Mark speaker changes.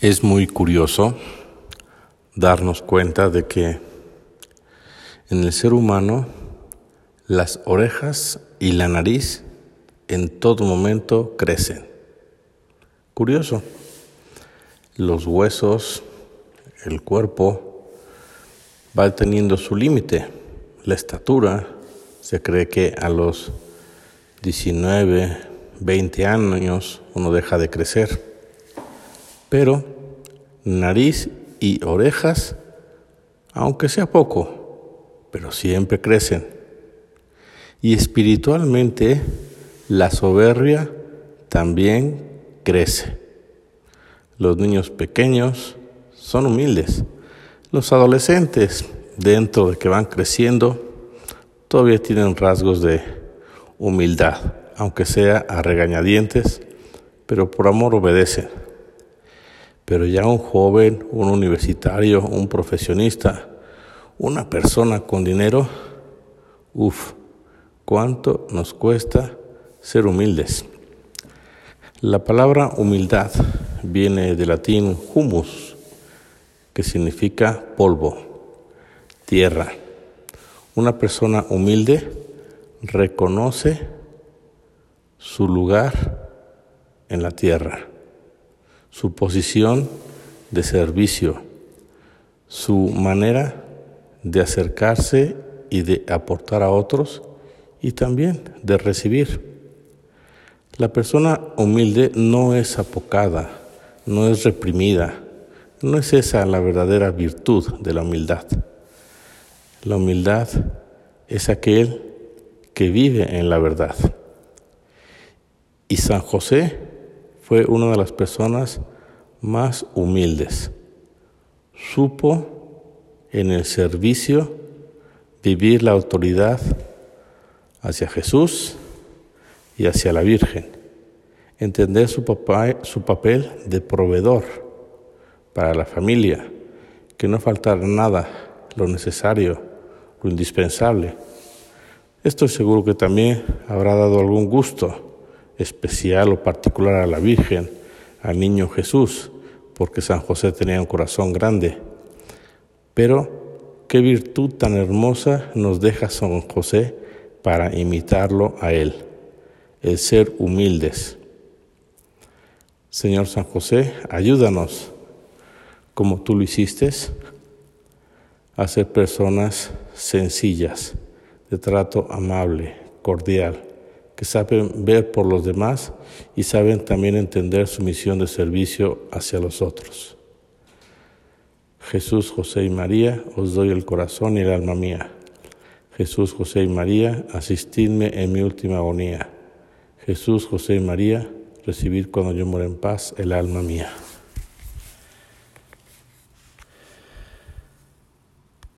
Speaker 1: Es muy curioso darnos cuenta de que en el ser humano las orejas y la nariz en todo momento crecen. Curioso. Los huesos, el cuerpo va teniendo su límite. La estatura, se cree que a los 19, 20 años uno deja de crecer pero nariz y orejas, aunque sea poco, pero siempre crecen. Y espiritualmente la soberbia también crece. Los niños pequeños son humildes. Los adolescentes, dentro de que van creciendo, todavía tienen rasgos de humildad, aunque sea a regañadientes, pero por amor obedecen. Pero ya un joven, un universitario, un profesionista, una persona con dinero, uff, cuánto nos cuesta ser humildes. La palabra humildad viene del latín humus, que significa polvo, tierra. Una persona humilde reconoce su lugar en la tierra su posición de servicio, su manera de acercarse y de aportar a otros y también de recibir. La persona humilde no es apocada, no es reprimida, no es esa la verdadera virtud de la humildad. La humildad es aquel que vive en la verdad. Y San José fue una de las personas más humildes. Supo en el servicio vivir la autoridad hacia Jesús y hacia la Virgen, entender su, papel de proveedor para la familia, que no faltara nada, lo necesario, lo indispensable. Estoy seguro que también habrá dado algún gusto especial o particular a la Virgen, al niño Jesús, porque San José tenía un corazón grande. Pero qué virtud tan hermosa nos deja San José para imitarlo a él, el ser humildes. Señor San José, ayúdanos, como tú lo hiciste, a ser personas sencillas, de trato amable, cordial que saben ver por los demás y saben también entender su misión de servicio hacia los otros. Jesús, José y María, os doy el corazón y el alma mía. Jesús, José y María, asistidme en mi última agonía. Jesús, José y María, recibid cuando yo muera en paz el alma mía.